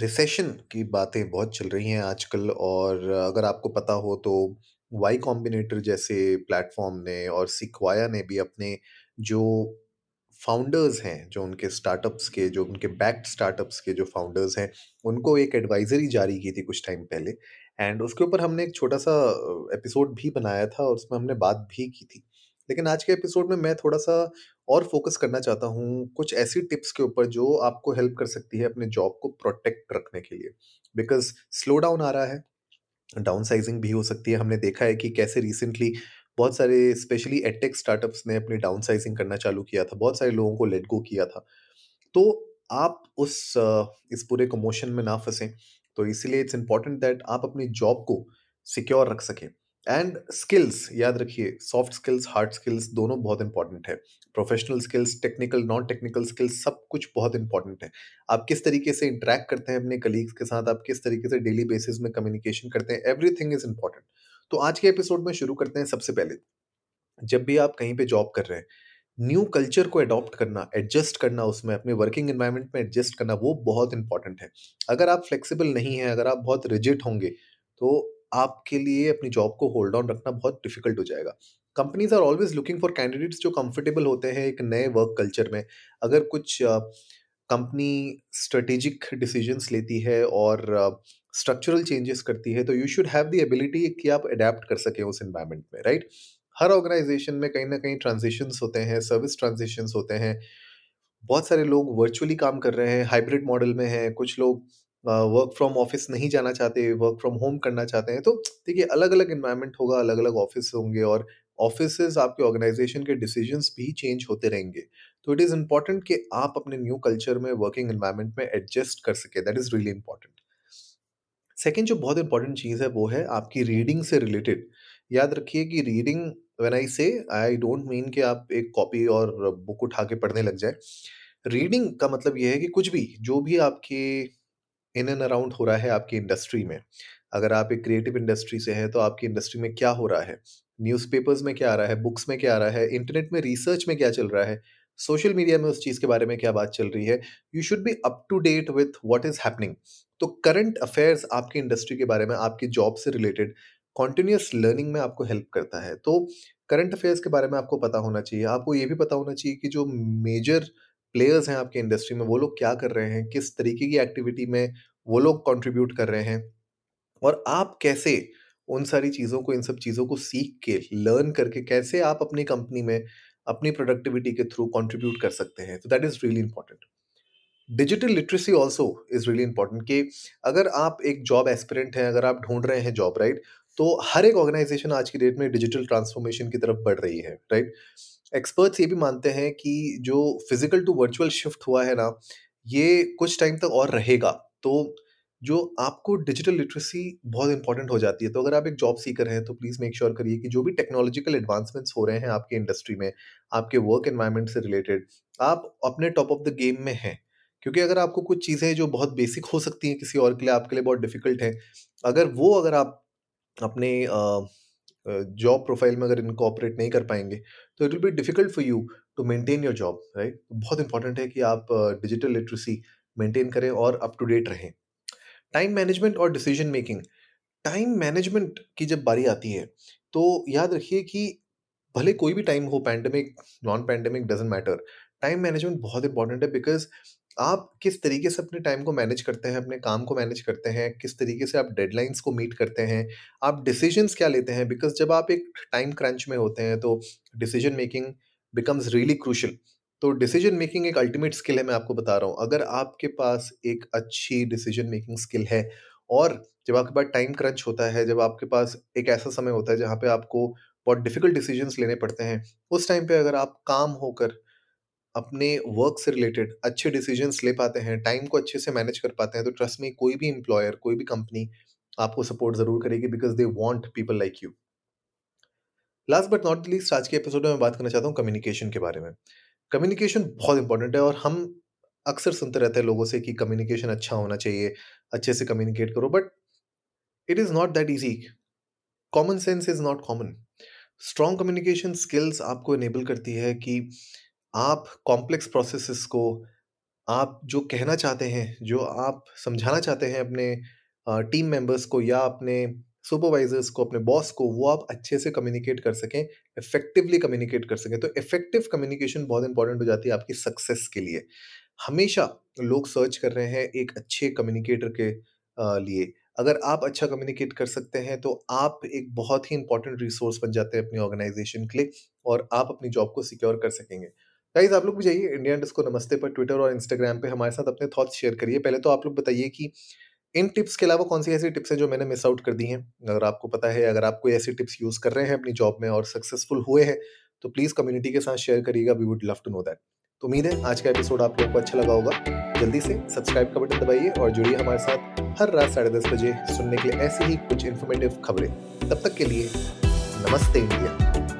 Recession की बातें बहुत चल रही हैं आजकल और अगर आपको पता हो तो वाई कॉम्बिनेटर जैसे प्लेटफॉर्म ने और सिक्वाया ने भी अपने जो फाउंडर्स हैं, जो उनके स्टार्टअप्स के, जो उनके बैक्ड स्टार्टअप्स के जो फाउंडर्स हैं, उनको एक एडवाइजरी जारी की थी कुछ टाइम पहले। एंड उसके ऊपर हमने एक छोटा सा एपिसोड भी बनाया था और उसमें हमने बात भी की थी। लेकिन आज के एपिसोड में मैं थोड़ा सा और फोकस करना चाहता हूँ कुछ ऐसी टिप्स के ऊपर जो आपको हेल्प कर सकती है अपने जॉब को प्रोटेक्ट रखने के लिए। बिकॉज़ स्लो डाउन आ रहा है डाउन साइजिंग भी हो सकती है। हमने देखा है कि कैसे रिसेंटली बहुत सारे, स्पेशली एटेक स्टार्टअप्स ने अपनी डाउन साइजिंग करना चालू किया था, बहुत सारे लोगों को लेट गो किया था। तो आप उस, इस पूरे कमोशन में ना फंसें। तो इसीलिए इट्स इंपॉर्टेंट दैट आप अपनी जॉब को सिक्योर रख सकें। एंड स्किल्स याद रखिए सॉफ्ट स्किल्स हार्ड स्किल्स दोनों बहुत इंपॉर्टेंट है। Professional skills technical non technical skills सब कुछ बहुत इंपॉर्टेंट है। आप किस तरीके से इंटरेक्ट करते हैं अपने कलीग्स के साथ, आप किस तरीके से डेली बेसिस में कम्युनिकेशन करते हैं एवरीथिंग इज़ इंपॉर्टेंट तो आज के एपिसोड में शुरू करते हैं सबसे पहले। जब भी आप कहीं पे जॉब कर रहे हैं न्यू कल्चर को अडॉप्ट करना एडजस्ट करना उसमें, अपने वर्किंग एनवायरनमेंट में एडजस्ट करना वो बहुत इंपॉर्टेंट है। अगर आप फ्लेक्सिबल नहीं हैं, अगर आप बहुत रिजिट होंगे तो आपके लिए अपनी जॉब को होल्ड ऑन रखना बहुत डिफ़िकल्ट हो जाएगा। Companies are always looking for candidates जो कंफर्टेबल होते हैं एक नए वर्क कल्चर में। अगर कुछ कंपनी स्ट्रेटेजिक डिसीजंस लेती है और स्ट्रक्चरल चेंजेस करती है तो you should have the ability कि आप अडेप्ट कर सकें उस इन्वायरमेंट में राइट हर ऑर्गेनाइजेशन में कहीं ना कहीं ट्रांजिशंस होते हैं सर्विस ट्रांजिशंस होते हैं। बहुत सारे लोग वर्चुअली काम कर रहे हैं हाइब्रिड मॉडल में हैं, कुछ लोग वर्क फ्रॉम ऑफ़िस नहीं जाना चाहते वर्क फ्रॉम होम करना चाहते हैं तो देखिए अलग अलग इन्वायरमेंट होगा अलग अलग ऑफ़िस होंगे और ऑफ़िस आपके ऑर्गेनाइजेशन के डिसीजंस भी चेंज होते रहेंगे। तो इट इज़ इंपॉर्टेंट कि आप अपने न्यू कल्चर में वर्किंग इन्वायरमेंट में एडजस्ट कर सके that is really important second जो बहुत इंपॉर्टेंट चीज़ है, वो है आपकी रीडिंग से रिलेटेड याद रखिए कि रीडिंग व्हेन आई से आई डोंट मीन कि आप एक कॉपी और बुक उठा के पढ़ने लग जाए। रीडिंग का मतलब ये है कि कुछ भी, जो भी आपके इन एंड अराउंड हो रहा है आपकी इंडस्ट्री में। अगर आप एक क्रिएटिव इंडस्ट्री से हैं तो आपकी इंडस्ट्री में क्या हो रहा है? न्यूज़पेपर्स में क्या आ रहा है? बुक्स में क्या आ रहा है? इंटरनेट में रिसर्च में क्या चल रहा है? सोशल मीडिया में उस चीज़ के बारे में क्या बात चल रही है? You should be up to date with what is happening. तो करंट अफेयर्स आपकी इंडस्ट्री के बारे में, आपकी जॉब से रिलेटेड कॉन्टिन्यूस लर्निंग में आपको हेल्प करता है। तो करंट अफेयर्स के बारे में आपको पता होना चाहिए। आपको ये भी पता होना चाहिए कि जो मेजर प्लेयर्स हैं आपके इंडस्ट्री में, वो लोग क्या कर रहे हैं, किस तरीके की एक्टिविटी में वो लोग कंट्रीब्यूट कर रहे हैं और आप कैसे उन सारी चीज़ों को, इन सब चीज़ों को सीख के लर्न करके कैसे आप अपनी कंपनी में अपनी प्रोडक्टिविटी के थ्रू कंट्रीब्यूट कर सकते हैं? तो that is really important digital literacy also is really important कि अगर आप एक जॉब एस्पिरेंट हैं, अगर आप ढूंढ रहे हैं जॉब राइट तो हर एक ऑर्गेनाइजेशन आज की डेट में डिजिटल ट्रांसफॉर्मेशन की तरफ़ बढ़ रही है राइट एक्सपर्ट्स ये भी मानते हैं कि जो फ़िज़िकल टू वर्चुअल शिफ्ट हुआ है ना, ये कुछ टाइम तक और रहेगा। तो जो आपको डिजिटल लिटरेसी बहुत इंपॉर्टेंट हो जाती है तो अगर आप एक जॉब सीकर हैं तो प्लीज़ मेक श्योर करिए कि जो भी टेक्नोलॉजिकल एडवांसमेंट्स हो रहे हैं आपके इंडस्ट्री में, आपके वर्क एनवायरनमेंट से रिलेटेड, आप अपने टॉप ऑफ़ द गेम में हैं। क्योंकि अगर आपको कुछ चीज़ें जो बहुत बेसिक हो सकती हैं किसी और के लिए, आपके लिए बहुत डिफ़िकल्ट है, अगर वो अगर आप अपने जॉब प्रोफ़ाइल में अगर इनको ऑपरेट नहीं कर पाएँगे तो it will be difficult for you to maintain your job right बहुत इंपॉर्टेंट है कि आप डिजिटल लिटरेसी मेंटेन करें और अप टू डेट रहें। टाइम मैनेजमेंट और डिसीज़न मेकिंग टाइम मैनेजमेंट की जब बारी आती है तो याद रखिए कि भले कोई भी टाइम हो pandemic non pandemic doesn't matter time management बहुत इंपॉर्टेंट है बिकॉज़ आप किस तरीके से अपने टाइम को मैनेज करते हैं, अपने काम को मैनेज करते हैं, किस तरीके से आप डेडलाइंस को मीट करते हैं, आप डिसीजंस क्या लेते हैं? बिकॉज़ जब आप एक टाइम क्रंच में होते हैं तो decision making becomes really crucial तो डिसीज़न मेकिंग एक अल्टीमेट स्किल है, मैं आपको बता रहा हूँ। अगर आपके पास एक अच्छी डिसीज़न मेकिंग स्किल है, और जब आपके पास टाइम क्रंच होता है, जब आपके पास एक ऐसा समय होता है, जहाँ पे आपको बहुत डिफ़िकल्ट डिसीजंस लेने पड़ते हैं, उस टाइम पे अगर आप काम होकर अपने वर्क से रिलेटेड अच्छे डिसीजंस ले पाते हैं टाइम को अच्छे से मैनेज कर पाते हैं तो ट्रस्ट में कोई भी एम्प्लॉयर कोई भी कंपनी आपको सपोर्ट ज़रूर करेगी because they want people like you last but not least आज के एपिसोड में मैं बात करना चाहता हूँ कम्युनिकेशन के बारे में। कम्युनिकेशन बहुत इंपॉर्टेंट है और हम अक्सर सुनते रहते हैं लोगों से कि कम्युनिकेशन अच्छा होना चाहिए, अच्छे से कम्युनिकेट करो but it is not that easy common sense is not common strong communication skills आपको इनेबल करती है कि आप कॉम्प्लेक्स प्रोसेसेस को, आप जो कहना चाहते हैं, जो आप समझाना चाहते हैं अपने टीम मेंबर्स को या अपने सुपरवाइजर्स को, अपने बॉस को, वो आप अच्छे से कम्युनिकेट कर सकें इफेक्टिवली कम्युनिकेट कर सकें। तो इफ़ेक्टिव कम्युनिकेशन बहुत इंपॉर्टेंट हो जाती है आपकी सक्सेस के लिए। हमेशा लोग सर्च कर रहे हैं एक अच्छे कम्युनिकेटर के लिए। अगर आप अच्छा कम्युनिकेट कर सकते हैं तो आप एक बहुत ही इंपॉर्टेंट रिसोर्स बन जाते हैं अपनी ऑर्गेनाइजेशन के लिए और आप अपनी जॉब को सिक्योर कर सकेंगे। गाइज़ आप लोग भी जाइए इंडिया डिस्को नमस्ते पर ट्विटर और इंस्टाग्राम पे हमारे साथ अपने थॉट्स शेयर करिए। पहले तो आप लोग बताइए कि इन टिप्स के अलावा कौन सी ऐसी टिप्स हैं जो मैंने मिस आउट कर दी हैं? अगर आपको पता है, अगर आप कोई ऐसी टिप्स यूज़ कर रहे हैं अपनी जॉब में और सक्सेसफुल हुए हैं तो प्लीज़ कम्युनिटी के साथ शेयर करिएगा। We would love to know that तो उम्मीद है आज का एपिसोड आप लोग को अच्छा लगा होगा। जल्दी से सब्सक्राइब का बटन दबाइए और जुड़िए हमारे साथ हर रात साढ़े दस बजे सुनने के लिए ऐसी ही कुछ इन्फॉर्मेटिव खबरें। तब तक के लिए नमस्ते इंडिया